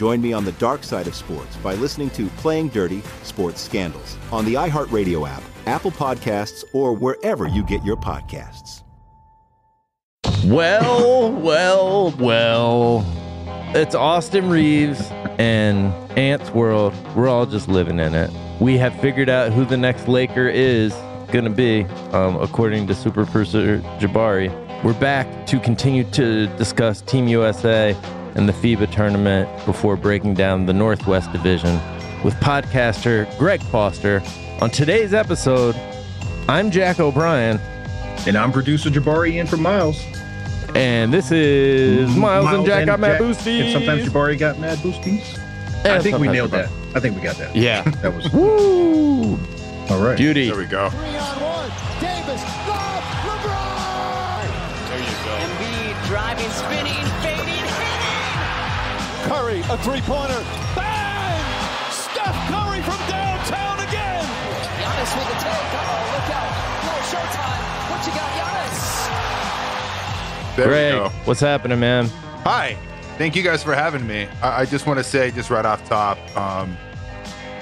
Join me on the dark side of sports by listening to Playing Dirty Sports Scandals on the iHeartRadio app, Apple Podcasts, or wherever you get your podcasts. Well, well, well. It's Austin Reaves and Ant's World. We're all just living in it. We have figured out who the next Laker is going to be, um, according to Super Producer Jabari. We're back to continue to discuss Team USA and the FIBA tournament before breaking down the Northwest Division with podcaster Greg Foster. On today's episode, I'm Jack O'Brien. And I'm producer Jabari in from Miles. And this is mm-hmm. Miles, and Jack got mad boosties. And sometimes Jabari got mad boosties. Yeah, I think we nailed Jabari. that. I think we got that. Yeah. That was Woo! all right. Beauty. There we go. Davis, love, LeBron! There you go. Embiid driving, spinning, fading, hitting. Curry, a three-pointer. Bang! Steph Curry from downtown again! Giannis with the take. Oh, look out. No showtime. What you got, Giannis? There Greg, we go. what's happening, man? Hi. Thank you guys for having me. I, I just want to say, just right off top, um,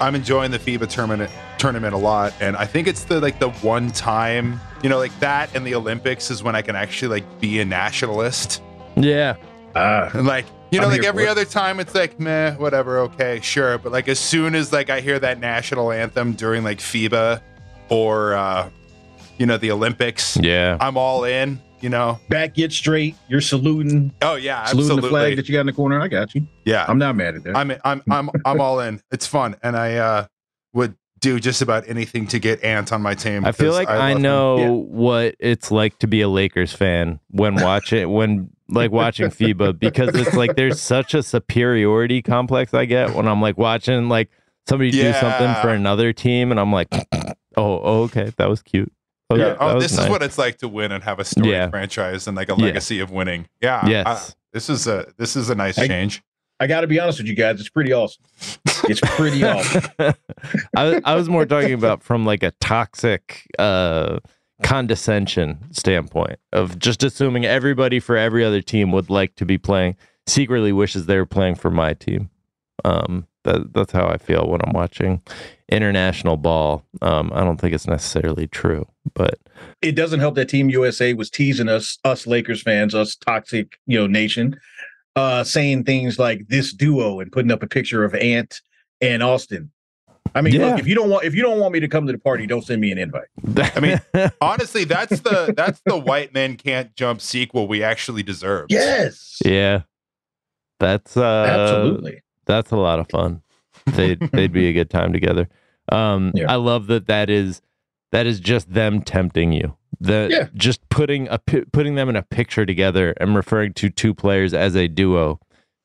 I'm enjoying the FIBA tournament tournament a lot, and I think it's the like the one time, you know, like that and the Olympics is when I can actually like be a nationalist. Yeah. Ah, And like, you know, I'm like every other time, it's like, meh, whatever, okay, sure. But like, as soon as like I hear that national anthem during like FIBA or, uh, you know, the Olympics, Yeah. I'm all in. You know, back get straight. You're saluting, oh yeah, saluting absolutely. the flag that you got in the corner. I got you. yeah, I'm not mad at that. I'm I'm I'm I'm all in. It's fun, and I uh, would do just about anything to get Ant on my team. I feel like I, love him. know Yeah. what it's like to be a Lakers fan when watching when like watching FIBA because it's like there's such a superiority complex I get when I'm like watching like somebody do something for another team and I'm like, oh, oh, okay, that was cute. Oh, Yeah. yeah, that Oh, was this nice. is what it's like to win and have a storied Yeah. franchise and like a Yeah. legacy of winning. Yeah. Yes. I- this is a this is a nice I- change. I got to be honest with you guys. It's pretty awesome. It's pretty awesome. I, I was more talking about from like a toxic uh condescension standpoint of just assuming everybody for every other team would like to be playing secretly wishes they were playing for my team um that, that's how i feel when i'm watching international ball um i don't think it's necessarily true but It doesn't help that Team USA was teasing us, us Lakers fans, us toxic, you know, nation, uh, saying things like this duo and putting up a picture of Ant and Austin. I mean, Yeah. look, if you don't want if you don't want me to come to the party, don't send me an invite. I mean, honestly, that's the that's the white men can't jump sequel we actually deserve. Yes, yeah that's uh absolutely. that's a lot of fun they'd they'd be a good time together. Um, Yeah. I love that that is that is just them tempting you. The Yeah. just putting a putting them in a picture together and referring to two players as a duo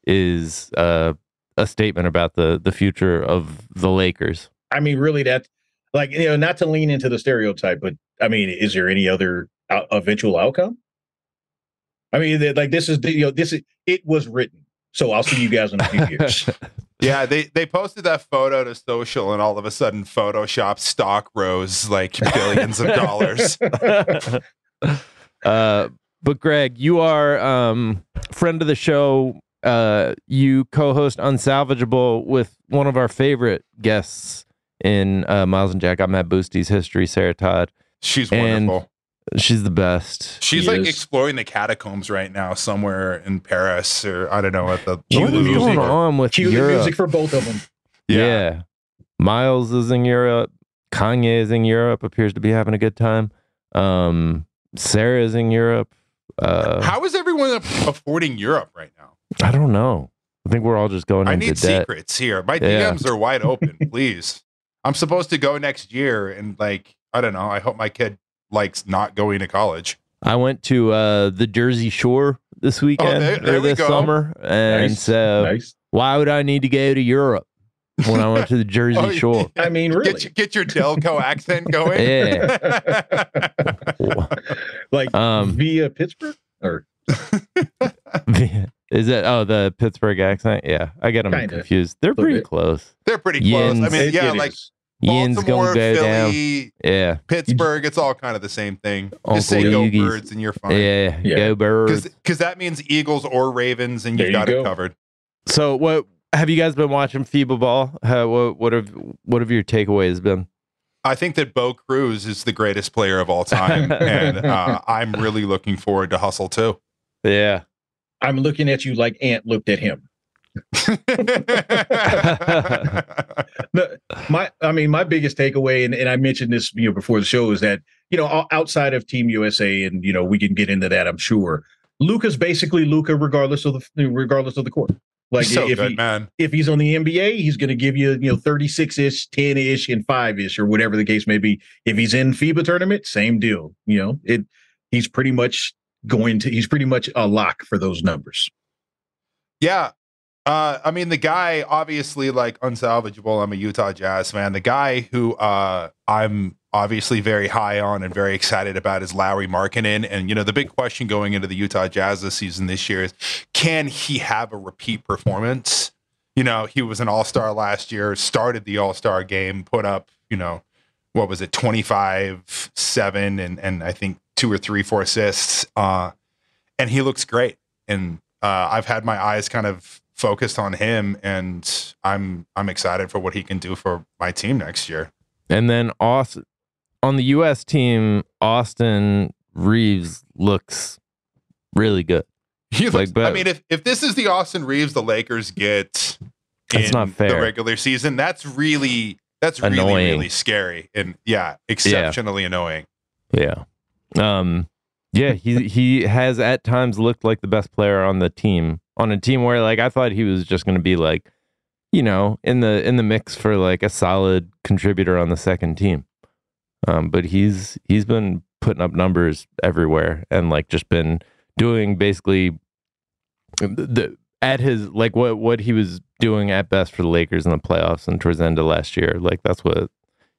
is uh, a statement about the the future of the Lakers. I mean, really, that like you know, not to lean into the stereotype, but I mean, is there any other out- eventual outcome? I mean, like this is the- you know, this is it was written. So I'll see you guys in a few years. Yeah, they they posted that photo to social, and all of a sudden, Photoshop stock rose like billions of dollars. uh, but Greg, you are um, friend of the show. Uh, you co-host Unsalvageable with one of our favorite guests in uh, Miles and Jack. I'm at Boosty's History, Sarah Todd. She's And wonderful. She's the best. She's She like is. exploring the catacombs right now, somewhere in Paris, or I don't know at the. Cue What the is music. going on with Cue the Europe? music for both of them. Yeah. Miles is in Europe. Kanye is in Europe. Appears to be having a good time. Um, Sarah is in Europe. Uh, How is everyone affording Europe right now? I don't know. I think we're all just going I into need debt. secrets here. My Yeah. DMs are wide open, please. I'm supposed to go next year, and like I don't know. I hope my kid likes not going to college. I went to uh, the Jersey Shore this weekend Oh, there- there or this go. summer, and Nice. so nice. why would I need to go to Europe when I went to the Jersey Oh, Shore? I mean, really, Get your, get your Delco accent going. like Um, via Pittsburgh or Is it? Oh, the Pittsburgh accent. Yeah, I get them Kinda. confused. They're pretty bit. close. They're pretty close. I Yins. mean, It- yeah, it like is. Yin's Baltimore, gonna go down. Philly, Yeah, Pittsburgh. It's all kind of the same thing. Uncle Just say go birds, and you're fine. yeah, Yeah. Go birds. Because that means Eagles or Ravens, and you've you got go. it covered. So, what have you guys been watching? FIBA ball. How, what, what have what have your takeaways been? I think that Bo Cruz is the greatest player of all time, and uh, I'm really looking forward to Hustle too. Yeah, I'm looking at you like Ant looked at him. No, my I mean my biggest takeaway and, and I mentioned this you know before the show is that you know outside of Team USA and you know we can get into that I'm sure Luka's basically Luka regardless of the regardless of the court like so if good, he man. if he's on the NBA he's going to give you you know 36 ish 10 ish and 5 ish or whatever the case may be if he's in FIBA tournament same deal you know it he's pretty much going to he's pretty much a lock for those numbers Yeah. Uh, I mean, the guy obviously like unsalvageable. I'm a Utah Jazz fan. The guy who uh, I'm obviously very high on and very excited about is Lauri Markkanen. And you know, the big question going into the Utah Jazz this season this year is, can he have a repeat performance? You know, he was an All Star last year, started the All Star game, put up, you know, what was it, 25, seven, and and I think two or three, four assists. Uh, and he looks great. And uh, I've had my eyes kind of focused on him, and I'm I'm excited for what he can do for my team next year. and then Austin on the U.S. team, Austin Reaves looks really good. He Like, looks, but- I mean, if if this is the Austin Reaves the Lakers get That's in not the regular season, that's really that's really Annoying. really scary and yeah, exceptionally annoying. Yeah. Um yeah, he he has at times looked like the best player on the team. On a team where like I thought he was just going to be like you know, in the in the mix for like a solid contributor on the second team. Um but he's he's been putting up numbers everywhere and like just been doing basically the at his like what what he was doing at best for the Lakers in the playoffs and towards the end of last year. Like that's what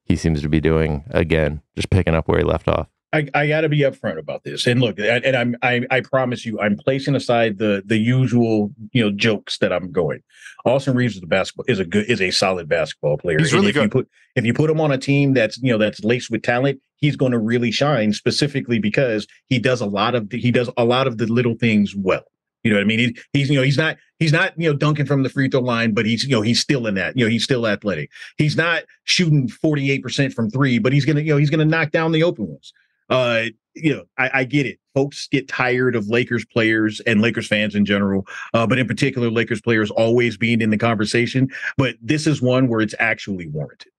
he seems to be doing again, just picking up where he left off. I, I got to be upfront about this. And look, and, and I'm I, I promise you, I'm placing aside the the usual you know jokes that I'm going. Austin Reaves is a basketball is a good is a solid basketball player. He's really if You good. put if you put him on a team that's you know that's laced with talent, he's going to really shine. Specifically because he does a lot of the, he does a lot of the little things well. You know what I mean? He, he's you know he's not he's not you know dunking from the free throw line, but he's you know he's still in that. You know he's still athletic. He's not shooting forty eight percent from three, but he's gonna you know he's gonna knock down the open ones. Uh, you know I, I get it. Folks get tired of Lakers players and Lakers fans in general, uh, but in particular Lakers players always being in the conversation. But this is one where it's actually warranted.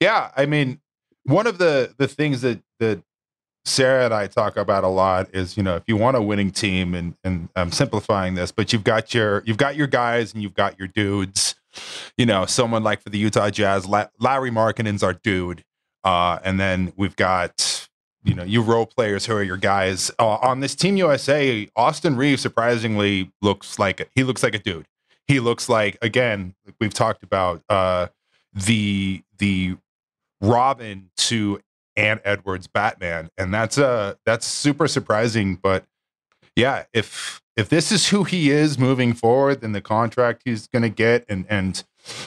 Yeah, I mean, one of the the things that that Sarah and I talk about a lot is, you know, if you want a winning team, and and I'm simplifying this, but you've got your you've got your guys and you've got your dudes. you know, someone like for the Utah Jazz, La- Larry Markkanen's our dude. Uh, and then we've got, you know, you role players who are your guys. Uh, on this Team USA, Austin Reaves surprisingly looks like he looks like a dude. He looks like again, we've talked about uh, the the Robin to Ant Edwards Batman, and that's uh that's super surprising. But yeah, if if this is who he is moving forward, then the contract he's going to get, and and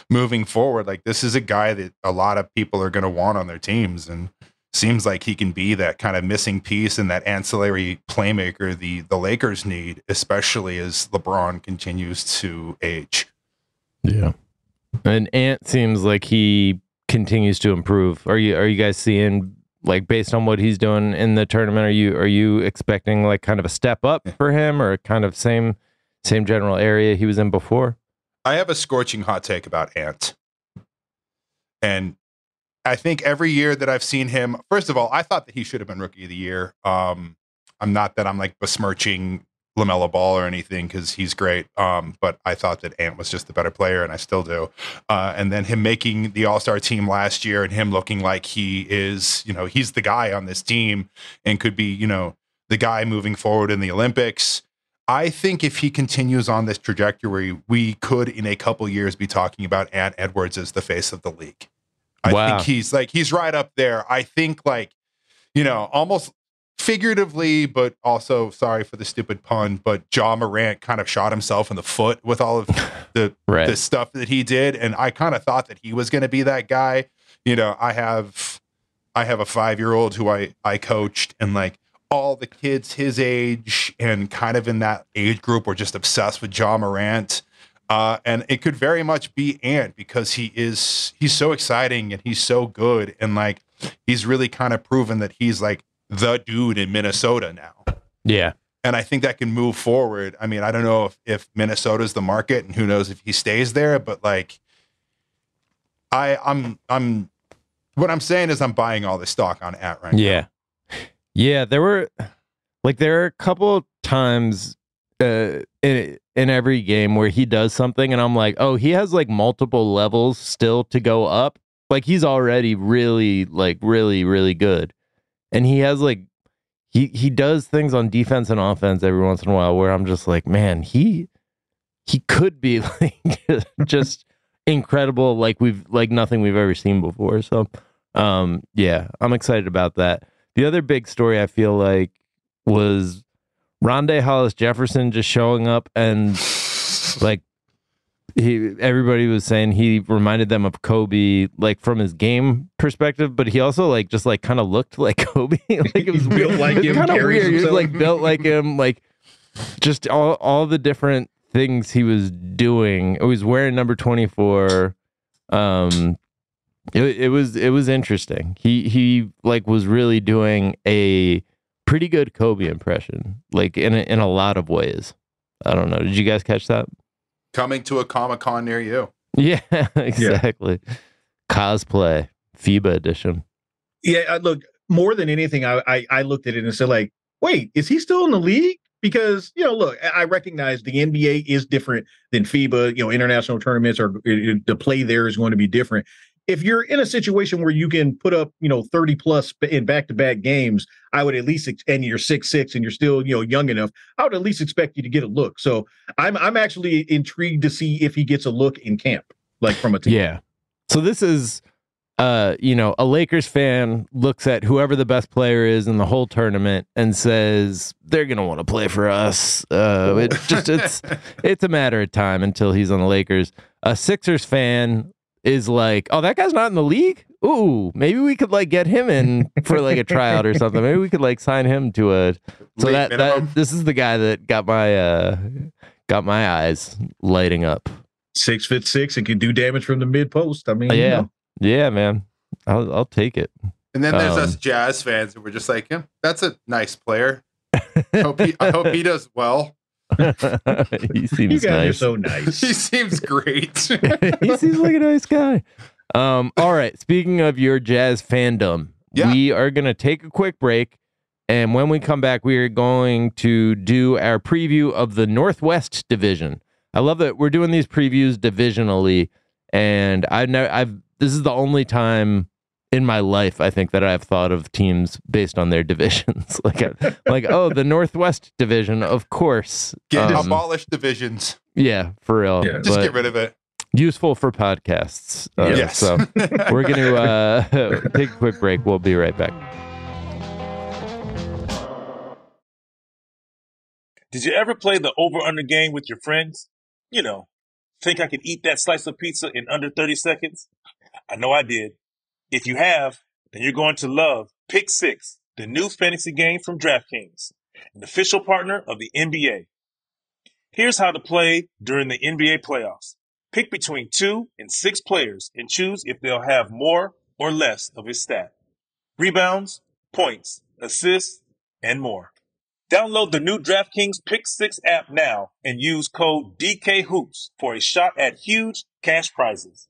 moving forward, like this is a guy that a lot of people are going to want on their teams, and seems like he can be that kind of missing piece and that ancillary playmaker the the Lakers need, especially as LeBron continues to age. Yeah. And Ant seems like he continues to improve. Are you are you guys seeing like based on what he's doing in the tournament, are you are you expecting like kind of a step up for him or kind of same same general area he was in before? I have a scorching hot take about Ant. And I think every year that I've seen him, first of all, I thought that he should have been rookie of the year. Um, I'm not that I'm like besmirching LaMelo Ball or anything because he's great. Um, but I thought that Ant was just the better player, and I still do. Uh, and then him making the All Star team last year, and him looking like he is, you know, he's the guy on this team and could be, you know, the guy moving forward in the Olympics. I think if he continues on this trajectory, we could, in a couple years, be talking about Ant Edwards as the face of the league. I Wow. think he's like he's right up there. I think like you know almost figuratively, but also sorry for the stupid pun, but Ja Morant kind of shot himself in the foot with all of the Right. the stuff that he did, and I kind of thought that he was going to be that guy. You know, I have I have a five year old who I I coached, and like all the kids his age and kind of in that age group were just obsessed with Ja Morant. Uh, and it could very much be Ant because he is he's so exciting and he's so good and like he's really kind of proven that he's like the dude in Minnesota now. Yeah. And I think that can move forward. I mean, I don't know if, if Minnesota's the market and who knows if he stays there, but like I I'm I'm what I'm saying is I'm buying all this stock on Ant right now. Yeah. Yeah, there were like there are a couple times uh in in every game where he does something and I'm like, "Oh, he has like multiple levels still to go up." Like he's already really like really really good. And he has like he he does things on defense and offense every once in a while where I'm just like, "Man, he he could be like just incredible like we've like nothing we've ever seen before." So, um yeah, I'm excited about that. The other big story I feel like was Rondae Hollis Jefferson just showing up and like he everybody was saying he reminded them of Kobe like from his game perspective, but he also like just like kind of looked like Kobe. like it was Built weird. like him, kinda carries weird. He was himself. like built like him, like just all all the different things he was doing. He was wearing number 24. Um it, it was it was interesting. He he like was really doing a pretty good Kobe impression, like in a, in a lot of ways. I don't know. Did you guys catch that? Coming to a Comic Con near you. Yeah, exactly. Cosplay FIBA edition. Yeah, I, look, more than anything, I, I I looked at it and said, like, wait, is he still in the league? Because you know, look, I I recognize the NBA is different than FIBA. You know, international tournaments are the play there is going to be different. If you're in a situation where you can put up, you know, 30 plus in back to back games, I would at least, ex- and you're six six and you're still, you know, young enough, I would at least expect you to get a look. So I'm I'm actually intrigued to see if he gets a look in camp, like from a team. Yeah. So this is uh, you know, a Lakers fan looks at whoever the best player is in the whole tournament and says they're going to want to play for us. Uh, it just it's it's a matter of time until he's on the Lakers. A Sixers fan is like, "Oh, that guy's not in the league? Ooh, maybe we could like get him in for like a tryout or something. Maybe we could like sign him to a So League that, minimum. that this is the guy that got my uh got my eyes lighting up. Six foot six and can do damage from the mid post. I mean, you yeah. know. Yeah, man. I'll I'll take it. And then there's Um, us jazz fans who were just like, yeah, that's a nice player. hope he, I hope he does well. He You seems guys are nice. so nice. He seems great. he seems like a nice guy. Um, all right. Speaking of your jazz fandom, Yeah. we are gonna take a quick break. And when we come back, we are going to do our preview of the Northwest Division. I love that we're doing these previews divisionally, and I've never, I've this is the only time in my life I think that I've thought of teams based on their divisions. like, like oh, the Northwest Division, of course. Get Um, abolish divisions. yeah, for real. Yeah. Just get rid of it. useful for podcasts. Uh, yes. So we're going to uh, take a quick break. We'll be right back. Did you ever play the over under game with your friends? You know, think I could eat that slice of pizza in under 30 seconds? I know I did. If you have, then you're going to love Pick Six, the new fantasy game from DraftKings, an official partner of the NBA. Here's how to play during the NBA playoffs. Pick between two and six players and choose if they'll have more or less of his stat. Rebounds, points, assists, and more. Download the new DraftKings Pick 6 app now and use code DKHOOPS for a shot at huge cash prizes.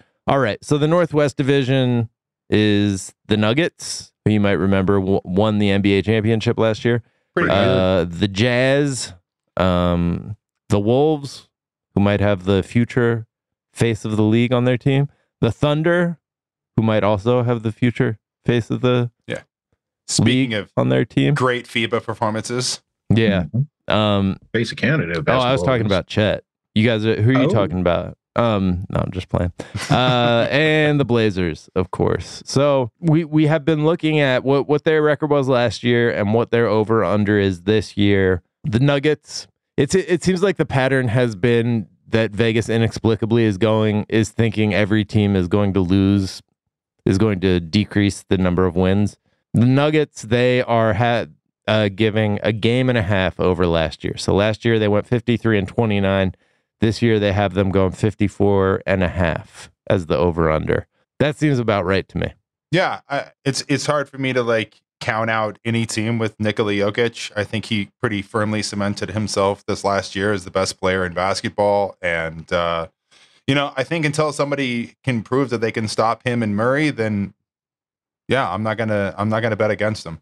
all right. So the Northwest Division is the Nuggets, who you might remember w- won the NBA championship last year. Pretty Uh, the Jazz, um, the Wolves, who might have the future face of the league on their team. The Thunder, who might also have the future face of the yeah. Speaking of on their team. great FIBA performances, Yeah. Um, Face of Canada. Oh, I was talking about Chet. You guys, are, who are you Oh. talking about? Um, no, I'm just playing. Uh, and the Blazers, of course. So we we have been looking at what what their record was last year and what their over under is this year. The Nuggets. It's it, it seems like the pattern has been that Vegas inexplicably is going is thinking every team is going to lose, is going to decrease the number of wins. The Nuggets they are had uh, giving a game and a half over last year. So last year they went 53 and 29. This year they have them going 54 and a half as the over under. That seems about right to me. yeah, I, it's it's hard for me to like count out any team with Nikola Jokic. I think he pretty firmly cemented himself this last year as the best player in basketball, and uh, you know, I think until somebody can prove that they can stop him and Murray, then yeah, I'm not gonna I'm not gonna bet against him.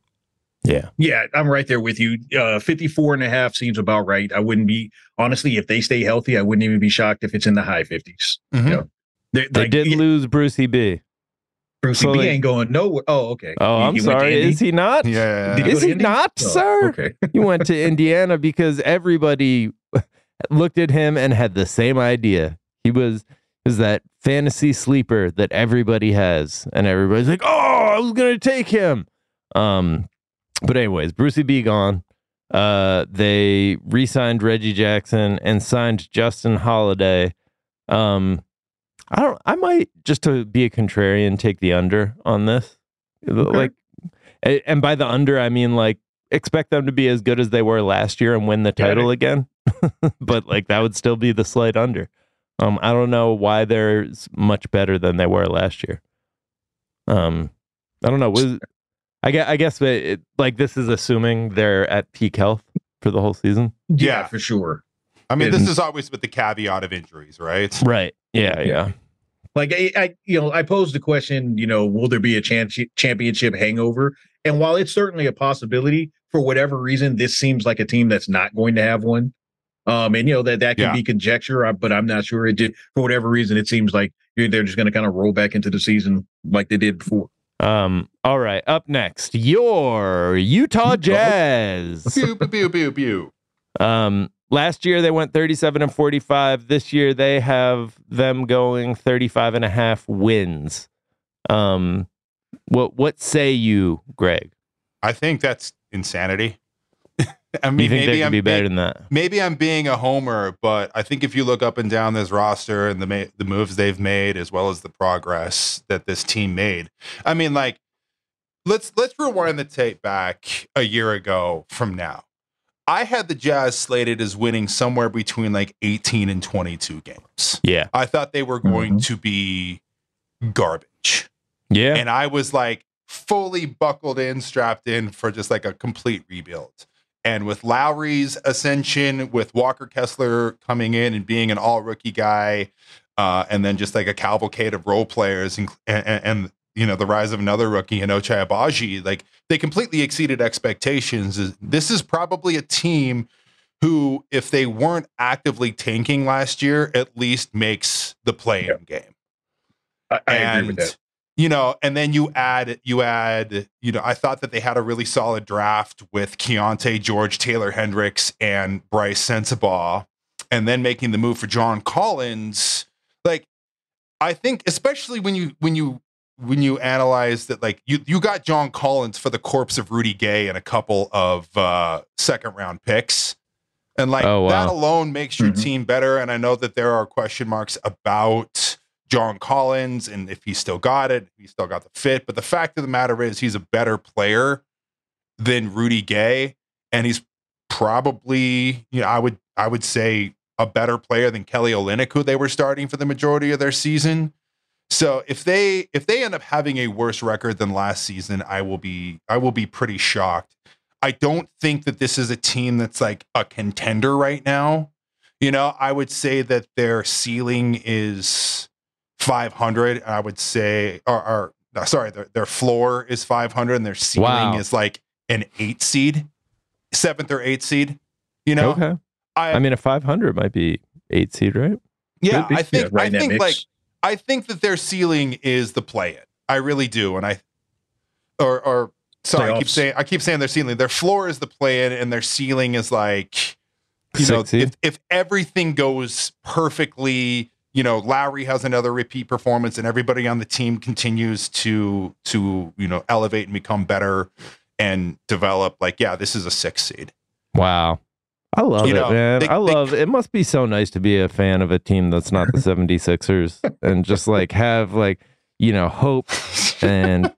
Yeah. Yeah, I'm right there with you. Uh, 54 and a half seems about right. I wouldn't be, honestly, if they stay healthy, I wouldn't even be shocked if it's in the high 50s. Mhm. Yeah. They, They like, did yeah, lose Brucey B. Brucey So, B like- ain't going nowhere. Oh, okay. Oh, He- I'm he sorry. Is he not? Yeah. Did he Is he Indy? not, Oh, sir? Okay. He went to Indiana because everybody looked at him and had the same idea. He was was that fantasy sleeper that everybody has, and everybody's like, "Oh, I was gonna take him." Um, but anyways, Brucey B gone. Uh, they re-signed Reggie Jackson and signed Justin Holiday. Um, I don't. I might just to be a contrarian take the under on this. Like, and by the under, I mean like expect them to be as good as they were last year and win the title again. but like that would still be the slight under. Um, I don't know why they're much better than they were last year. Um, I don't know. Was I guess I guess it, like this is assuming they're at peak health for the whole season. Yeah, Yeah. for sure. I mean, And- this is always with the caveat of injuries, right? Right. Yeah. Yeah. Like I, I, you know, I posed the question, you know, will there be a chan- championship hangover? And while it's certainly a possibility, for whatever reason, this seems like a team that's not going to have one. Um, and you know that that can Yeah. be conjecture, uh, but I'm not sure. It did for whatever reason. It seems like they're just going to kind of roll back into the season like they did before. Um. All right. Up next, your Utah Jazz. Pew, pew, pew, pew, pew. Um, last year they went 37 and 45. This year they have them going 35 and a half wins. Um, what what say you, Greg? I think that's insanity. I mean, you think they maybe could I'm be better being- than that? maybe I'm being a homer, but I think if you look up and down this roster and the ma- the moves they've made, as well as the progress that this team made, I mean, like let's let's rewind the tape back a year ago from now. I had the Jazz slated as winning somewhere between like 18 and 22 games. Yeah. I thought they were going mm-hmm. to be garbage. Yeah. And I was like fully buckled in, strapped in for just like a complete rebuild. And with Lauri's ascension, with Walker Kessler coming in and being an all rookie guy, uh, and then just like a cavalcade of role players and, and, and you know the rise of another rookie in Ochai Agbaji, like they completely exceeded expectations. This is probably a team who, if they weren't actively tanking last year, at least makes the play-in game I, I agree with and that. You know, and then you add you add, you know, I thought that they had a really solid draft with Keyonte, George, Taylor Hendricks, and Brice Sensabaugh, and then making the move for John Collins. Like, I think, especially when you when you when you analyze that, like you you got John Collins for the corpse of Rudy Gay and a couple of uh second round picks. And like Oh, wow. that alone makes your Mhm. team better. And I know that there are question marks about John Collins and if he still got it, he still got the fit. But the fact of the matter is, he's a better player than Rudy Gay, and he's probably, you know, I would I would say a better player than Kelly Olynyk, who they were starting for the majority of their season. So if they if they end up having a worse record than last season, I will be I will be pretty shocked. I don't think that this is a team that's like a contender right now. You know, I would say that their ceiling is 500. I would say, or, or no, sorry, their, their floor is 500 and their ceiling Wow. is like an eight seed, seventh or eighth seed. You know, okay. I, I mean, a 500 might be eight seed, right? yeah, I think, Yeah, right I think mix. like, I think that their ceiling is the play in. I really do. And I, or, or, sorry, I keep saying, I keep saying their ceiling. Their floor is the play in and their ceiling is like, you know, if, if everything goes perfectly, you know, Lauri has another repeat performance and everybody on the team continues to to, you know, elevate and become better and develop, like, yeah, this is a six seed. Wow. I love You it, know, man. they- I they- love it. Must be so nice to be a fan of a team that's not the 76ers and just like have like, you know, hope and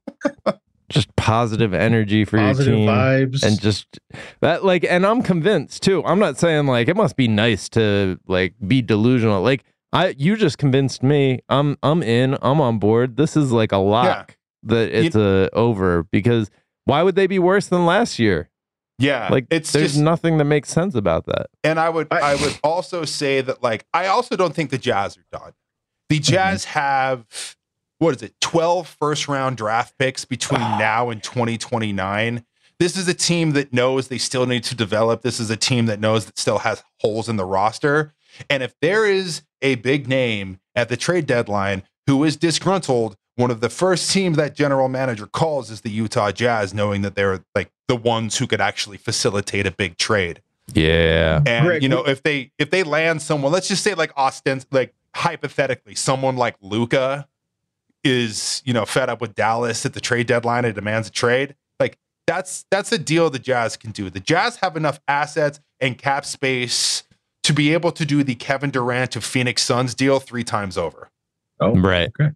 just positive energy for Positive your team. vibes. And just that like and I'm convinced too. I'm not saying like it must be nice to like be delusional. Like I you just convinced me. I'm I'm in. I'm on board. This is like a lock that it's a over because why would they be worse than last year? Yeah. Like it's there's just nothing that makes sense about that. And I would I- I, would also say that like I also don't think the Jazz are done. The Mm-hmm. Jazz have what is it, 12 first round draft picks between now and 2029. This is a team that knows they still need to develop. This is a team that knows that still has holes in the roster. And if there is a big name at the trade deadline who is disgruntled one of the first teams that general manager calls is the Utah Jazz, knowing that they're like the ones who could actually facilitate a big trade. Yeah. And Greg, you know, if they if they land someone, let's just say like Austin, like hypothetically, someone like Luka is you know fed up with Dallas at the trade deadline and demands a trade. Like that's that's a deal the Jazz can do. The Jazz have enough assets and cap space to be able to do the Kevin Durant to Phoenix Suns deal three times over. Oh, Right. Okay.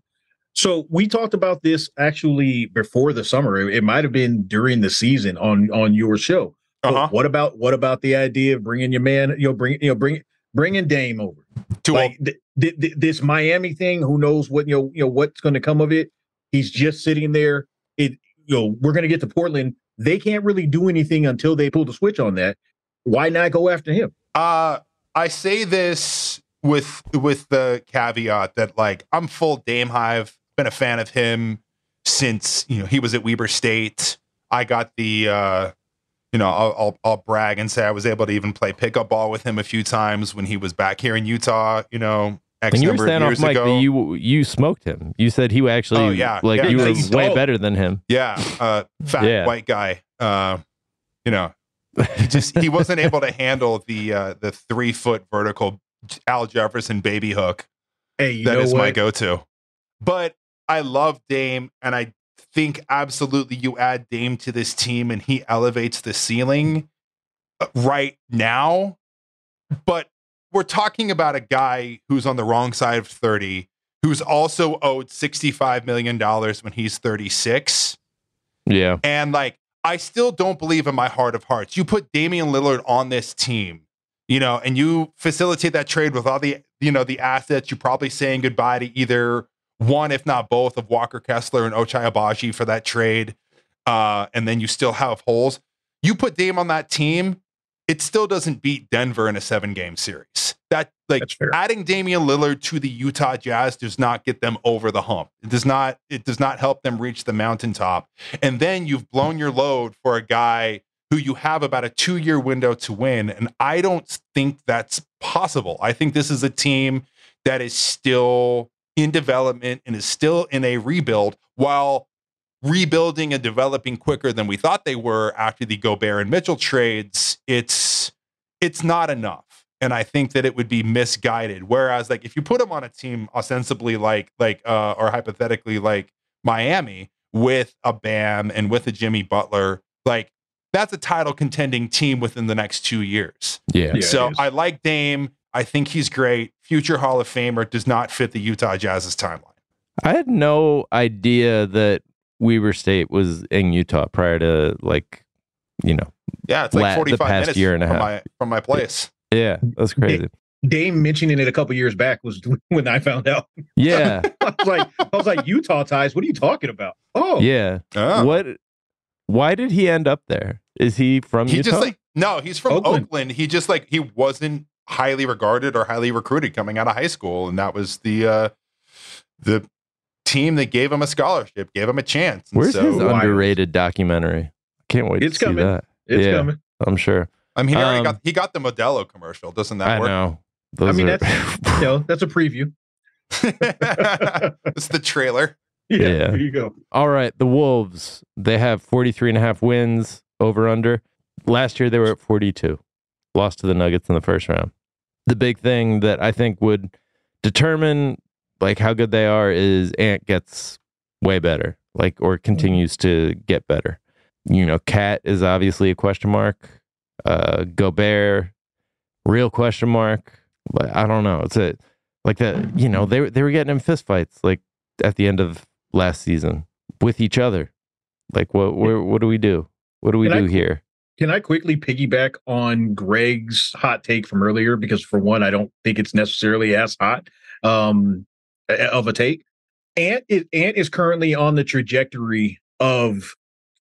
So we talked about this actually before the summer. It, it might have been during the season on on your show. Uh-huh. What about what about the idea of bringing your man? You know, bring you know bring bringing Dame over. To like th- th- th- this Miami thing. Who knows what you know? You know what's going to come of it? He's just sitting there. It you know we're going to get to Portland. They can't really do anything until they pull the switch on that. Why not go after him? Uh I say this with with the caveat that like I'm full Dame Hive. Been a fan of him since you know he was at Weber State. I got the uh you know I'll, I'll I'll brag and say I was able to even play pickup ball with him a few times when he was back here in Utah. You know, X And you were saying off years mic ago. that you you smoked him. You said he actually Oh, yeah. like Yeah, you were way tall. better than him. Yeah, uh, fat Yeah. white guy. Uh, you know, he just he wasn't able to handle the uh, the three foot vertical Al Jefferson baby hook. Hey, you That know is what? my go to. But I love Dame, and I think absolutely you add Dame to this team, and he elevates the ceiling uh, right now. But we're talking about a guy who's on the wrong side of 30, who's also owed $65 million when he's 36. Yeah. And like, I still don't believe in my heart of hearts. You put Damian Lillard on this team, you know, and you facilitate that trade with all the, you know, the assets. You're probably saying goodbye to either one, if not both, of Walker Kessler and Ochai Agbaji for that trade. Uh, and then you still have holes. You put Dame on that team, it still doesn't beat Denver in a seven game series. That like adding Damian Lillard to the Utah Jazz does not get them over the hump. It does not it does not help them reach the mountaintop. And then you've blown your load for a guy who you have about a 2-year window to win and I don't think that's possible. I think this is a team that is still in development and is still in a rebuild while rebuilding and developing quicker than we thought they were after the Gobert and Mitchell trades, it's it's not enough. And I think that it would be misguided. Whereas, like, if you put them on a team ostensibly like like uh, or hypothetically like Miami with a Bam and with a Jimmy Butler, like that's a title contending team within the next two years. Yeah. Yeah, so. I like Dame. I think he's great. Future Hall of Famer does not fit the Utah Jazz's timeline. I had no idea that Weber State was in Utah prior to like, you know, Yeah, it's like La- the 45 past minutes year and a from half. my from my place. yeah, that's crazy. Dame mentioning it a couple years back was when I found out. Yeah. I was like, I was like, Utah ties. What are you talking about? Oh, Yeah. Oh. What why did he end up there? Is he from He Utah? just like no, he's from Oakland. Oakland. He just like he wasn't highly regarded or highly recruited coming out of high school, and that was the uh the team that gave him a scholarship, gave him a chance. And Where's so his wild. underrated documentary? Can't wait It's to see coming. that. it's Yeah. coming. I'm sure. I mean, he already Um, got he got the Modelo commercial. Doesn't that I work? know. I mean, are- that's you know, that's a preview. it's the trailer. Yeah, Yeah. there you go. All right, the Wolves, they have 43 and a half wins over under. Last year they were at 42. Lost to the Nuggets in the first round. The big thing that I think would determine like how good they are is Ant gets way better, like or continues to get better. You know, KAT is obviously a question mark. Uh Gobert, real question mark. But I don't know. It's a like that, you know, they were- they were getting in fistfights like at the end of last season with each other. Like what what, what do we do? What do we Can I- do here? Can I quickly piggyback on Greg's hot take from earlier? Because for one, I don't think it's necessarily as hot um, of a take. Ant is Ant is currently on the trajectory of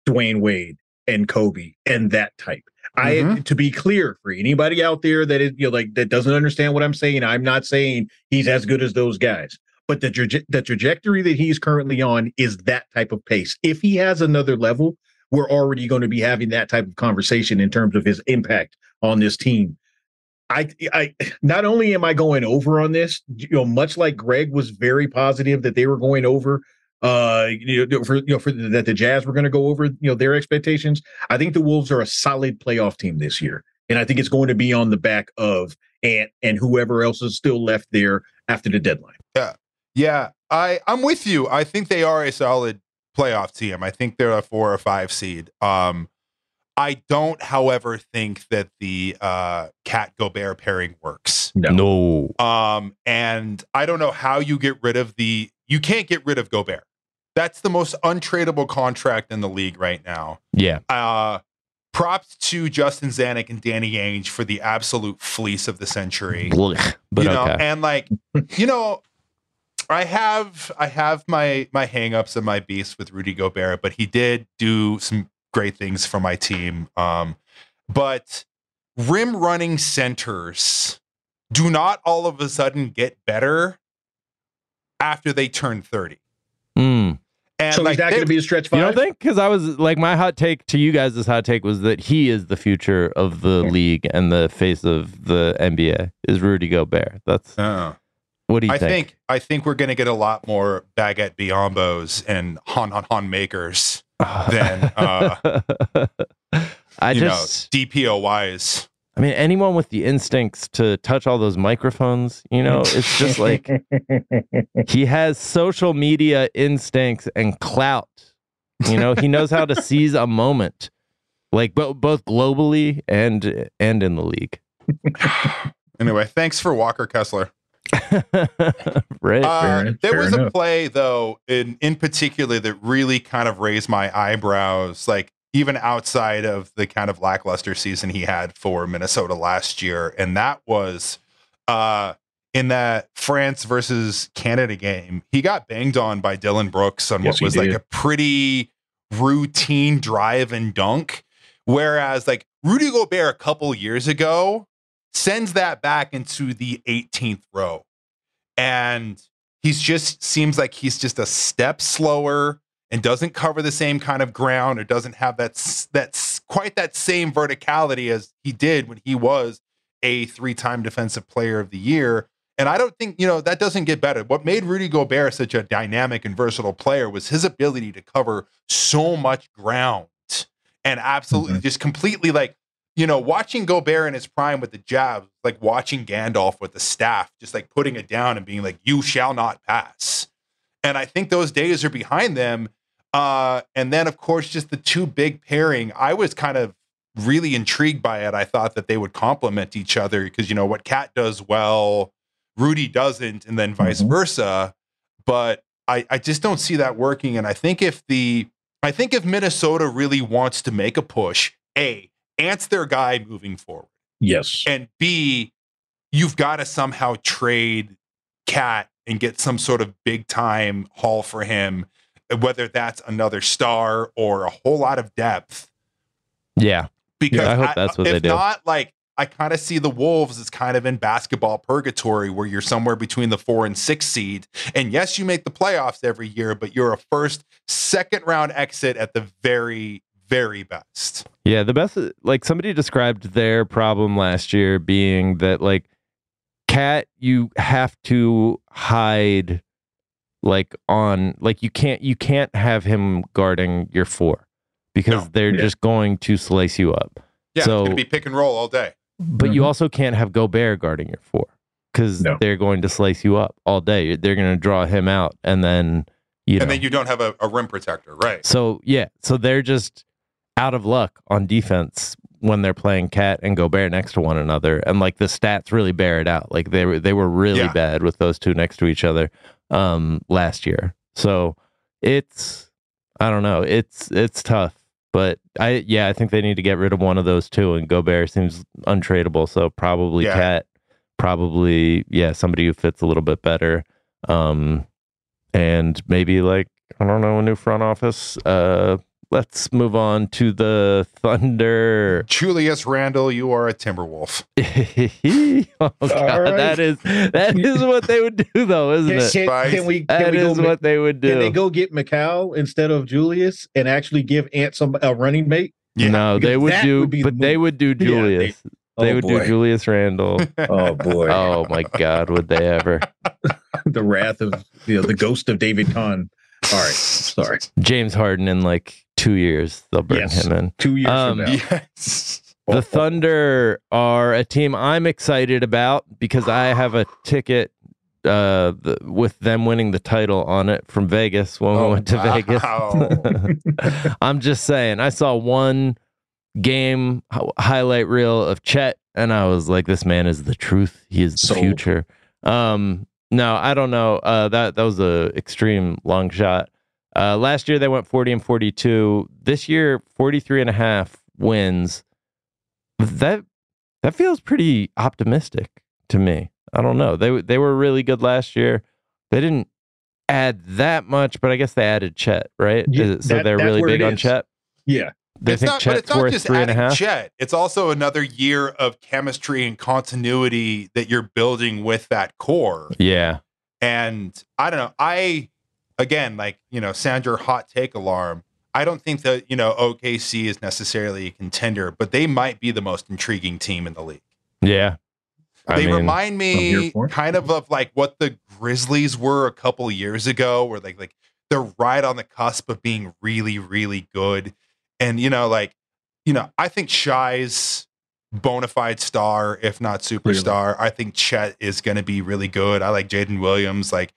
Dwyane Wade and Kobe and that type. I Mhm. to be clear for anybody out there that is you know like that doesn't understand what I'm saying. I'm not saying he's as good as those guys, but the traje- the trajectory that he's currently on is that type of pace. If he has another level, we're already going to be having that type of conversation in terms of his impact on this team. I, I not only am I going over on this, you know, much like Greg was very positive that they were going over uh, you know, for you know, for the, that the Jazz were going to go over, you know, their expectations. I think the Wolves are a solid playoff team this year, and I think it's going to be on the back of Ant and whoever else is still left there after the deadline. Yeah, yeah, I I'm with you. I think they are a solid playoff team. I think they're a four or five seed. Um, I don't, however, think that the uh, KAT Gobert pairing works. No. Um, and I don't know how you get rid of the. You can't get rid of Gobert. That's the most untradeable contract in the league right now. Yeah. Uh, props to Justin Zanik and Danny Ainge for the absolute fleece of the century. Blech, But you know, okay. and like, you know, I have I have my my hangups and my beefs with Rudy Gobert, but he did do some great things for my team. Um, but rim running centers do not all of a sudden get better after they turn 30. Mm. And so like he's not they- going to be a stretch You five. don't think? Because I was like, my hot take to you guys' hot take was that he is the future of the league and the face of the NBA is Rudy Gobert. That's Oh. what do you I think? think I think we're going to get a lot more baguette Biyombos and Han Han Han makers than uh, I you just, know DPOYs. I mean, anyone with the instincts to touch all those microphones, you know, it's just like he has social media instincts and clout. You know, he knows how to seize a moment, like bo- both globally and and in the league. Anyway, thanks for Walker Kessler. right. Uh, there fair was a play though in in particular that really kind of raised my eyebrows like even outside of the kind of lackluster season he had for Minnesota last year and that was uh in that France versus Canada game he got banged on by Dillon Brooks on Yes, what was like a pretty routine drive and dunk whereas like Rudy Gobert a couple years ago sends that back into the 18th row. And he's just seems like he's just a step slower and doesn't cover the same kind of ground or doesn't have that s- that quite that same verticality as he did when he was a three-time defensive player of the year. And I don't think you know that doesn't get better. What made Rudy Gobert such a dynamic and versatile player was his ability to cover so much ground and absolutely mm-hmm. just completely like you know, watching Gobert in his prime with the jab, like watching Gandalf with the staff, just like putting it down and being like, "You shall not pass." And I think those days are behind them. Uh, and then, of course, just the two big pairing. I was kind of really intrigued by it. I thought that they would complement each other because you know what KAT does well, Rudy doesn't, and then vice Mhm. versa. But I, I just don't see that working. And I think if the I think if Minnesota really wants to make a push, a Ant's their guy moving forward, Yes. and B, you've got to somehow trade KAT and get some sort of big time haul for him, whether that's another star or a whole lot of depth. Yeah. Because I hope that's what if they do. not, like I kind of see the Wolves as kind of in basketball purgatory where you're somewhere between the four and six seed. And yes, you make the playoffs every year, but you're a first, second round exit at the very, very best. Yeah, the best like somebody described their problem last year being that like KAT you have to hide like on like you can't you can't have him guarding your four because No. they're Yeah. just going to slice you up. Yeah, So- it's gonna be pick and roll all day. But you mm-hmm. also can't have Gobert guarding your four because No. they're going to slice you up all day. They're going to draw him out and then you know. And then you don't have a, a rim protector, right? So yeah, so they're just out of luck on defense when they're playing KAT and Gobert next to one another, and like the stats really bear it out. Like they were they were really Yeah. bad with those two next to each other um, last year. So it's I don't know, it's it's tough, but I yeah I think they need to get rid of one of those two, and Gobert seems untradeable. So probably Yeah. KAT, probably yeah somebody who fits a little bit better. Um, and maybe like I don't know a new front office. Uh, let's move on to the Thunder. Julius Randle, you are a Timberwolf. oh god, right. that is that is what they would do though, isn't Can, it? can- Right. can we? Can That we go? is ma- what they would do. Can they go get McCall instead of Julius and actually give Ant some a running mate? Yeah, no, they would do, would be the but they would do Yeah, they- Julius. Oh, they Oh, would do. Julius Randle. Oh boy, oh my god, would they ever? the wrath of you know the ghost of David Kahn. All right, sorry. James Harden in like two years. They'll bring Yes. him in. Two years Um, from now. Yes. The Thunder are a team I'm excited about because I have a ticket uh, the, with them winning the title on it from Vegas when we Oh, went to wow. Vegas. I'm just saying, I saw one game hi- highlight reel of Chet, and I was like, "This man is the truth. He is the Sold. future." Um, no, I don't know. Uh, that that was a extreme long shot. Uh, last year they went 40 and 42. This year 43 and a half wins. That that feels pretty optimistic to me. I don't know. They they were really good last year. They didn't add that much, but I guess they added Chet, right? Yeah, it- so that- they're really big on is. Chet. Yeah, They it's think not, but Chet's it's not worth just three and a half. Chet. It's also another year of chemistry and continuity that you're building with that core. Yeah, And I don't know. I again, like you know, sound your hot take alarm. I don't think that you know OKC is necessarily a contender, but they might be the most intriguing team in the league. yeah. I they mean, remind me here for it. kind of of like what the Grizzlies were a couple years ago, where like like they're right on the cusp of being really really good, and you know like you know I think Shai's bona fide star, if not superstar. I think Chet is going to be really good. I like Jalen Williams, like,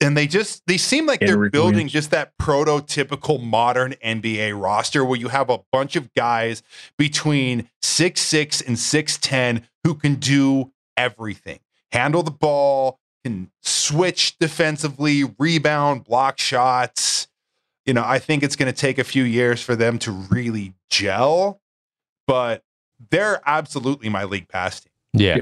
and they just they seem like they're building Williams. just that prototypical modern NBA roster where you have a bunch of guys between six six and six ten who can do everything, handle the ball, can switch defensively, rebound, block shots. You know, I think it's going to take a few years for them to really gel, but they're absolutely my league pass team. yeah,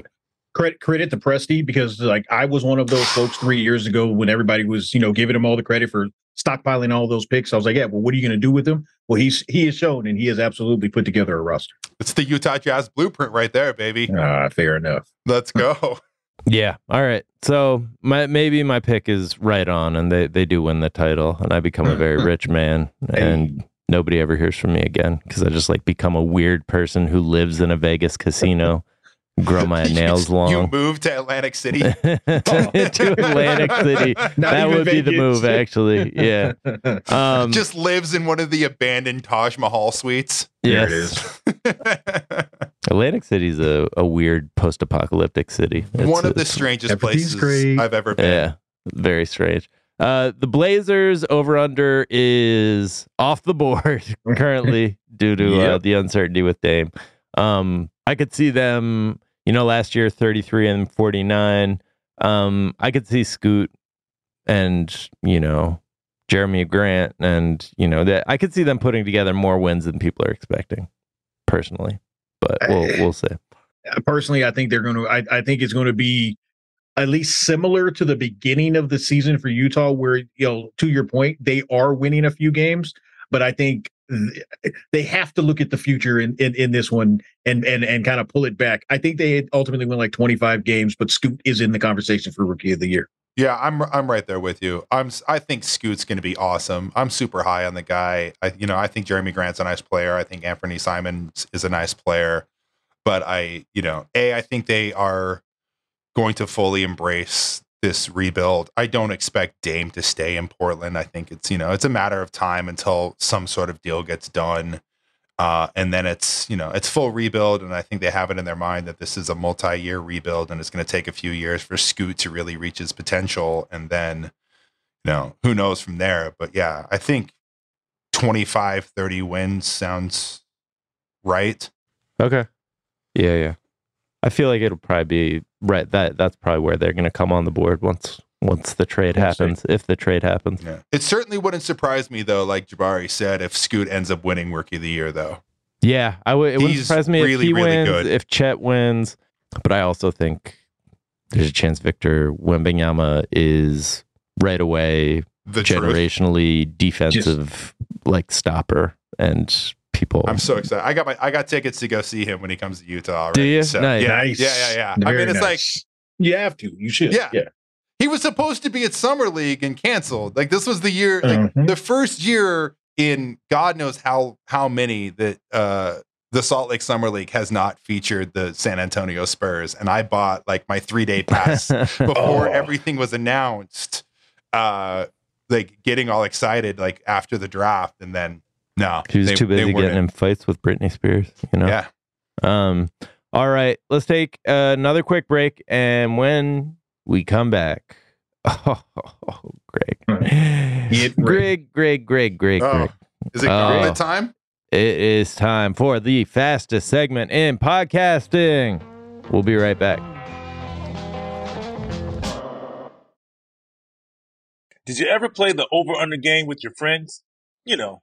credit credit to Presti because like I was one of those folks three years ago when everybody was you know giving him all the credit for stockpiling all those picks. I was like, yeah, well, what are you going to do with them? Well, he's he has shown and he has absolutely put together a roster. It's the Utah Jazz blueprint right there, baby. Ah, fair enough. Let's go. yeah. All right. So my maybe my pick is right on, and they they do win the title, and I become a very rich man, and nobody ever hears from me again because I just like become a weird person who lives in a Vegas casino, grow my nails You long. moved to Atlantic City. to Atlantic City. Not that even would be the move, actually. Yeah. Um, Just lives in one of the abandoned Taj Mahal suites. There it yes. Atlantic City's a, a weird post-apocalyptic city. It's- one of the strangest places great. I've ever been. Yeah, very strange. Uh, the Blazers over under is off the board currently due to uh, the uncertainty with Dame. Um, I could see them, you know, last year 33 and 49. Um, I could see Scoot and, you know, Jerami Grant and, you know, that I could see them putting together more wins than people are expecting personally. But we'll we'll see. Personally, I think they're going to. I, I think it's going to be at least similar to the beginning of the season for Utah, where you know, to your point, they are winning a few games, but I think they have to look at the future in, in, in this one and and and kind of pull it back. I think they ultimately win like 25 games, but Scoot is in the conversation for rookie of the year. Yeah, I'm I'm right there with you. I'm I think Scoot's going to be awesome. I'm super high on the guy. I you know I think Jerami Grant's a nice player. I think Anthony Simons is a nice player, but I you know a I think they are going to fully embrace this rebuild. I don't expect Dame to stay in Portland. I think it's you know it's a matter of time until some sort of deal gets done. Uh, and then it's you know it's full rebuild, and I think they have it in their mind that this is a multi-year rebuild, and it's going to take a few years for Scoot to really reach his potential, and then you know who knows from there. But yeah, I think 25, 30 wins sounds right. Okay. Yeah, yeah. I feel like it'll probably be right. That that's probably where they're going to come on the board once once the trade happens, if the trade happens. Yeah, it certainly wouldn't surprise me though, like Jabari said, if Scoot ends up winning Rookie of the Year though. Yeah, I would. It wouldn't He's surprise me really, if he really wins, good. if Chet wins, but I also think there's a chance Victor Wembanyama is right away The truth. generationally defensive like stopper, and people. I'm so excited. I got my I got tickets to go see him when he comes to Utah. Do you? So, Nice. Yeah, Nice. yeah, yeah, yeah. I mean, it's like you have to. You should. Yeah. Yeah. he was supposed to be at Summer League and canceled. Like this was the year, like Mhm. the first year in God knows how how many that uh the Salt Lake Summer League has not featured the San Antonio Spurs, and I bought like my three day pass before Oh. everything was announced. Uh, like getting all excited like after the draft, and then no, She was they- too busy getting in fights with Britney Spears. You know. Yeah, Um. All right. Let's take uh, another quick break, and when we come back, oh, Greg, Get Greg, Greg, Greg, Greg, Oh. Greg. is it Oh. gauntlet time? It is time for the fastest segment in podcasting. We'll be right back. Did you ever play the over under game with your friends? You know,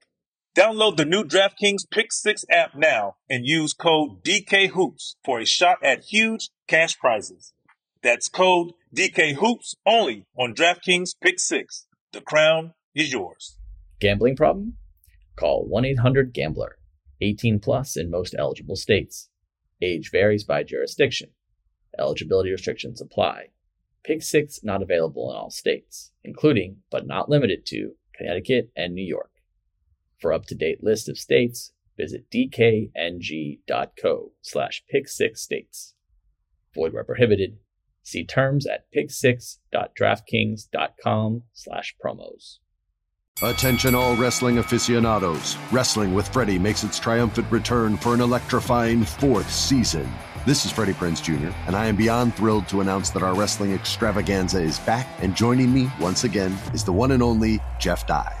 Download the new DraftKings Pick 6 app now and use code DKHOOPS for a shot at huge cash prizes. That's code DKHOOPS only on DraftKings Pick 6. The crown is yours. Gambling problem? Call 1 800 Gambler. 18 plus in most eligible states. Age varies by jurisdiction. Eligibility restrictions apply. Pick 6 not available in all states, including, but not limited to, Connecticut and New York. For up-to-date list of states, visit dkng.co slash pick6states. Void where prohibited. See terms at pick6.draftkings.com slash promos. Attention, all wrestling aficionados. Wrestling with Freddie makes its triumphant return for an electrifying fourth season. This is Freddie Prinze Jr., and I am beyond thrilled to announce that our wrestling extravaganza is back, and joining me once again is the one and only Jeff Dye.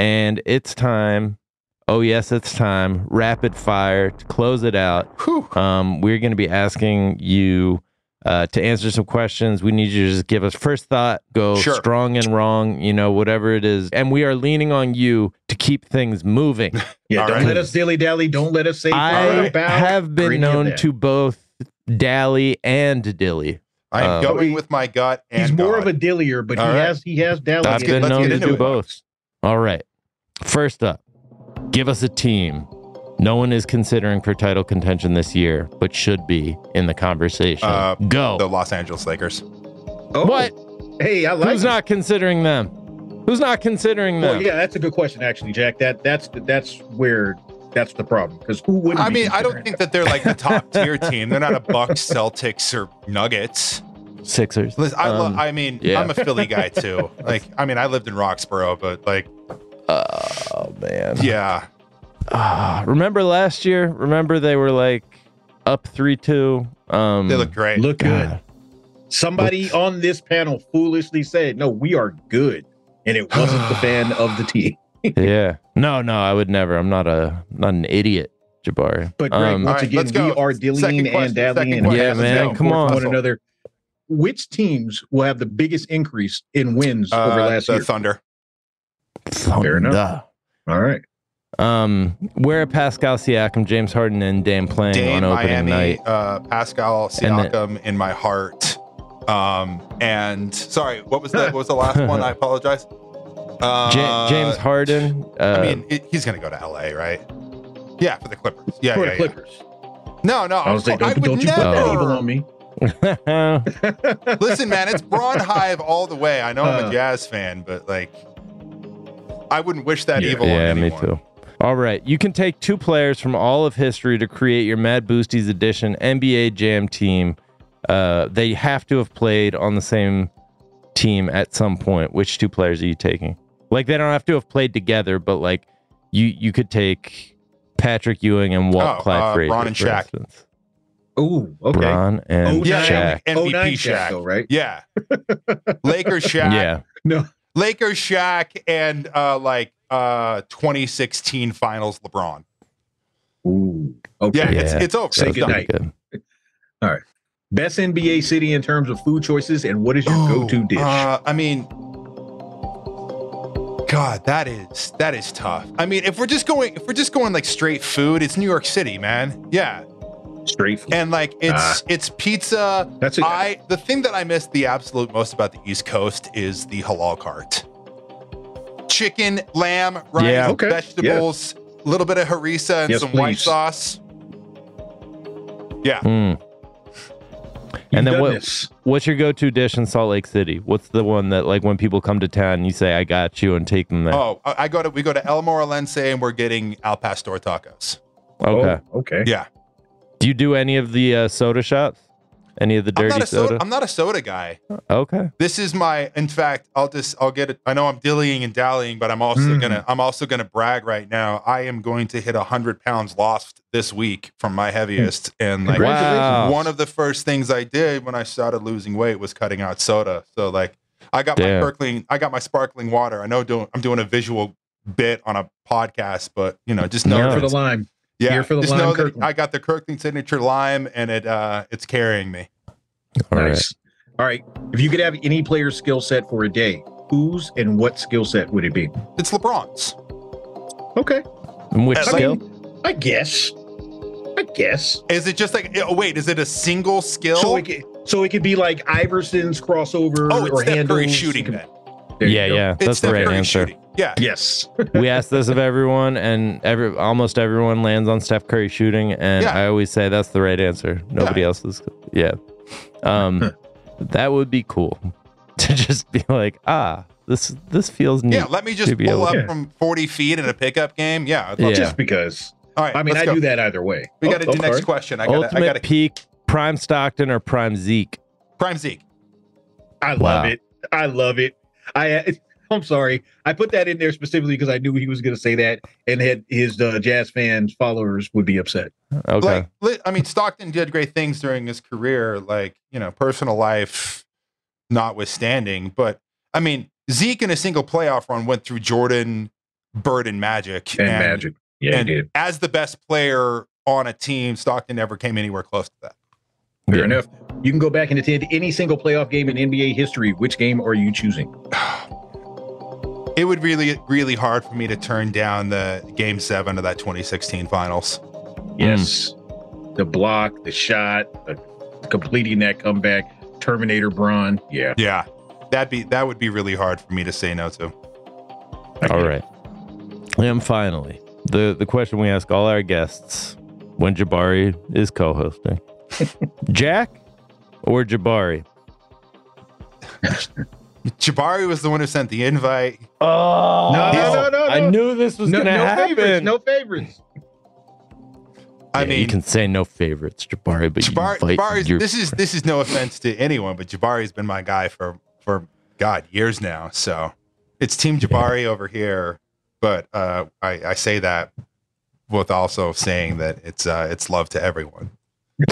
and it's time. Oh yes, it's time. Rapid fire to close it out. Um, we're going to be asking you uh, to answer some questions. We need you to just give us first thought, go Sure. strong and wrong, you know, whatever it is, and we are leaning on you to keep things moving. Yeah, All don't right. let us dilly dally. Don't let us say I have been any known to both dally and dilly. I am Um, going with my gut. And He's more God. of a dillier, but All he right. has he has dallied. I've been let's known get to do it. both. All right. First up, give us a team. No one is considering for title contention this year, but should be in the conversation. Uh, Go. the Los Angeles Lakers. Oh, what? Hey, I like. Who's it. not considering them? Who's not considering them? Well, yeah, that's a good question, actually, Jack. That that's that's where that's the problem because who would? I mean, I don't think that they're like the top tier team. They're not a Bucks, Celtics, or Nuggets. Sixers. Listen, I, lo- Um, I mean, yeah. I'm a Philly guy too. Like, I mean, I lived in Roxborough, but like, oh man. yeah, Ah, remember last year? Remember they were like up three two. Um, they look great. look good. God. Somebody on this panel foolishly said, "No, we are good," and it wasn't the fan of the team. yeah. No, no, I would never. I'm not a not an idiot, Jabari. But Greg, Um, once All right, again, let's we are Second dillying question, and dabbling and. Yeah, man, come on. one another. Which teams will have the biggest increase in wins over Uh, last the year? Thunder. Fair enough. All right. Um, where are Pascal Siakam, James Harden, and Dame playing Dame, on opening Miami, night? uh, Pascal And then- Siakam in my heart. Um, and sorry, what was the what was the last one? I apologize. Uh, Ja- James Harden. Uh, I mean, it, he's gonna go to LA, right? Yeah, for the Clippers. Yeah, For yeah, the yeah. Clippers. No, no. I was like, I don't, would don't you put that evil on me. Listen, man, it's Braun Hive all the way. I know I'm Uh. a Jazz fan, but like, I wouldn't wish that Yeah. evil on yeah, me too. All right, you can take two players from all of history to create your Mad Boosties edition NBA Jam team. Uh, they have to have played on the same team at some point. Which two players are you taking? Like they don't have to have played together, but like you you could take Patrick Ewing and Walt Oh, Clyde uh, Frazier, Bron and for Shaq. instance. Ooh, okay. Bron and Yeah, Shaq. MVP 09 Shaq. Shaq, though, right? Yeah, Lakers Shaq. Yeah, No. Lakers Shaq and uh like uh 2016 Finals LeBron. Ooh. Okay. Yeah, it's Yeah. it's over. Say It's That'd done. goodnight. be good. Best NBA city in terms of food choices, and what is your go-to dish? Uh, I mean, God, that is that is tough. I mean, if we're just going, if we're just going like straight food, it's New York City, man. Yeah, Straight food. and like it's Ah. it's pizza. That's a I the thing that I miss the absolute most about the East Coast is the halal cart. Chicken, lamb, rice, Yeah. Okay. vegetables, a little bit of harissa and Yes, some white sauce. Yeah. Mm. You've And then what? this. What's your go-to dish in Salt Lake City? What's the one that like when people come to town, you say, "I got you," and take them there? Oh, I I go to we go to El Morelense and we're getting al pastor tacos. okay. Oh, okay. Yeah. Do you do any of the uh, soda shots? Any of the I'm dirty soda? soda. I'm not a soda guy. okay. This is my. In fact, I'll just. I'll get it. I know I'm dillying and dallying, but I'm also Mm. gonna. I'm also gonna brag right now. I am going to hit hundred pounds lost this week from my heaviest, and like Wow. one of the first things I did when I started losing weight was cutting out soda. So like, I got Damn. my sparkling. I got my sparkling water. I know doing. I'm doing a visual bit on a podcast, but you know, just know No. For the it's- lime. Yeah, Here for the just lime know that Kirkland. I got the Kirkland signature lime, and it uh, it's carrying me. All right. nice. All right. If you could have any player's skill set for a day, whose and what skill set would it be? It's LeBron's. Okay. And which I skill? mean, I guess. I guess. Is it just like? Oh wait, is it a single skill? So it could, so it could be like Iverson's crossover oh, it's or Steph handles. Curry shooting. You can- Then. Yeah, go. yeah. It's That's the Steph right Curry answer. shooting. Yeah. Yes. we ask this of everyone, and every almost everyone lands on Steph Curry shooting, and Yeah. I always say that's the right answer. Nobody Yeah. else is. Yeah. Um, that would be cool to just be like, ah, this this feels neat. Yeah, let me just be pull up to- from 40 feet in a pickup game. Yeah. Yeah. Just because. All right. I mean, I go. do that either way. We Oh, got to oh, do next sorry. question. I got to. I Ultimate got to. peak, prime Stockton or prime Zeke. Prime Zeke. I love Wow. it. I love it. I I'm sorry. I put that in there specifically because I knew he was going to say that, and had his uh, jazz fans followers would be upset. Okay. Like, I mean, Stockton did great things during his career, like you know, personal life notwithstanding. But I mean, Zeke in a single playoff run went through Jordan, Bird, and Magic, And, Magic, yeah, and he did. as the best player on a team, Stockton never came anywhere close to that. Fair Yeah. enough. You can go back and attend any single playoff game in NBA history. Which game are you choosing? It would really, really hard for me to turn down the game seven of that 2016 finals. Yes, mm. the block, the shot, the completing that comeback, Terminator Braun. Yeah, Yeah, that'd be that would be really hard for me to say no to. All right. And finally, the the question we ask all our guests when Jabari is co-hosting: Jack or Jabari? Jabari was the one who sent the invite. Oh No, no, no, no, I knew this was no, gonna no happen. favorites, no favorites. I Yeah, mean, you can say no favorites, Jabari, but Jabari, you Jabari's, your this is this is no offense to anyone, but Jabari's been my guy for for God years now. So it's Team Jabari over here, but uh, I, I say that with also saying that it's uh, it's love to everyone.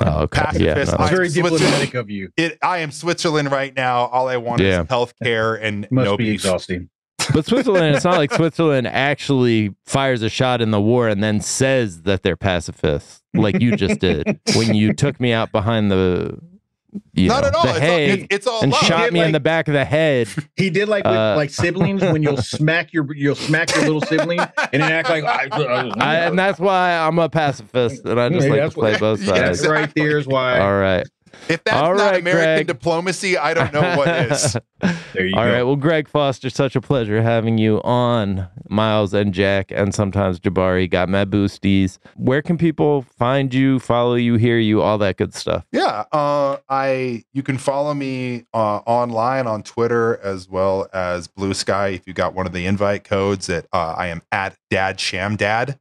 Oh, okay. Yeah, no. It's I'm very diplomatic of you. It, I am Switzerland right now. All I want Yeah. is health care and Must no be beef. exhausting. But Switzerland, it's not like Switzerland actually fires a shot in the war and then says that they're pacifists, like you just did when you took me out behind the you Not know, at all. the It's all- hay it's- it's all and love. shot He did me in the back of the head. He did like with Uh, like siblings when you'll smack your you'll smack your little sibling and then act like I, I, and that's why I'm a pacifist, and I just Yeah, like to play what- both Yes. sides. right there is why. All right. If that's All not right, American Greg. diplomacy, I don't know what is. There you All go. right. Well, Greg Foster, such a pleasure having you on Miles and Jack, and sometimes Jabari. Got Mad Boosties. Where can people find you, follow you, hear you, all that good stuff? Yeah, uh, I you can follow me uh, online on Twitter as well as Blue Sky. If you got one of the invite codes, that uh, I am at Dad Sham Dad.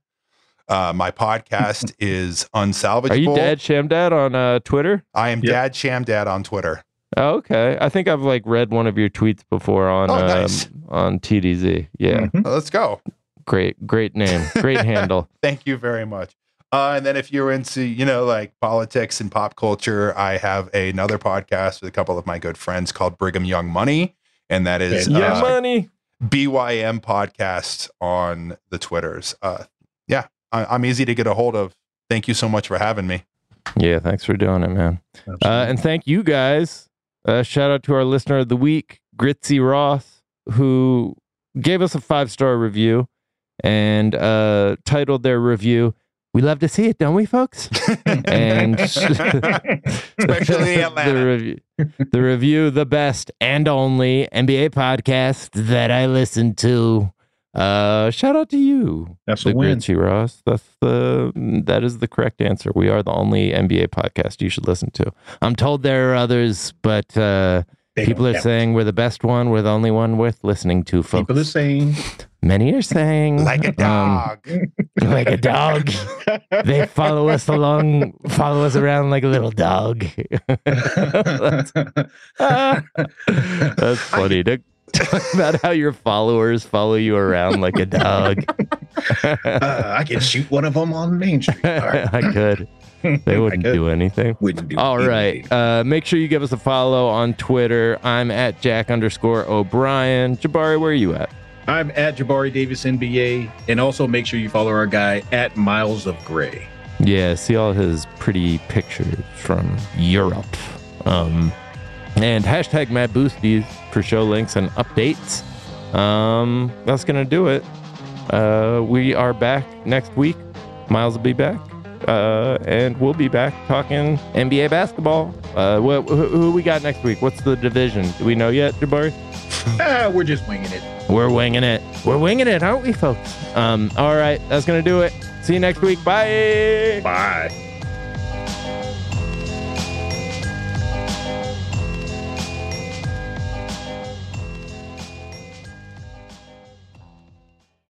Uh, my podcast is Unsalvageable. Are you Dad Shamdad on uh, Twitter? I am Yep. Dad Sham Dad on Twitter. Oh, okay. I think I've like read one of your tweets before on Oh, um, on TDZ. Yeah, Mhm. Uh, Let's go. great, great name, great handle. Thank you very much. Uh, and then if you're into, you know, like politics and pop culture, I have another podcast with a couple of my good friends called Brigham Young Money. And that is Yeah, Yeah, uh, money. BYM podcast on the Twitters. Uh, yeah, I, I'm easy to get a hold of. Thank you so much for having me. Yeah, thanks for doing it, man. Uh, and thank you guys. Uh, shout out to our listener of the week, Gritzy Ross, who gave us a five star review and uh, titled their review, We Love to See It, don't we, folks? and Especially in Atlanta. the, review, the review, the best and only NBA podcast that I listen to. Uh, shout out to you, That's the a win. Gritzy Ross. That's the that is the correct answer. We are the only NBA podcast you should listen to. I'm told there are others, but uh, people are count. saying we're the best one. We're the only one worth listening to, folks. people are saying Many are saying Like a um, dog. like a dog. they follow us along, follow us around like a little dog. that's, that's funny. To talk about how your followers follow you around like a dog. uh, I can shoot one of them on Main Street. All right. I could. They wouldn't could. do anything. Wouldn't do All right. anything. Uh, make sure you give us a follow on Twitter. I'm at Jack underscore O'Brien. Jabari, where are you at? I'm at Jabari Davis NBA, and also make sure you follow our guy at Miles of Gray. Yeah, see all his pretty pictures from Europe. Um, and hashtag Mad Boosties for show links and updates. Um, that's gonna do it. Uh, we are back next week. Miles will be back, uh, and we'll be back talking NBA basketball. Uh, wh- who, who we got next week? What's the division? Do we know yet, Jabari? Ah, we're just winging it. We're winging it. We're winging it, aren't we, folks? Um, all right, that's gonna do it. See you next week. Bye. Bye.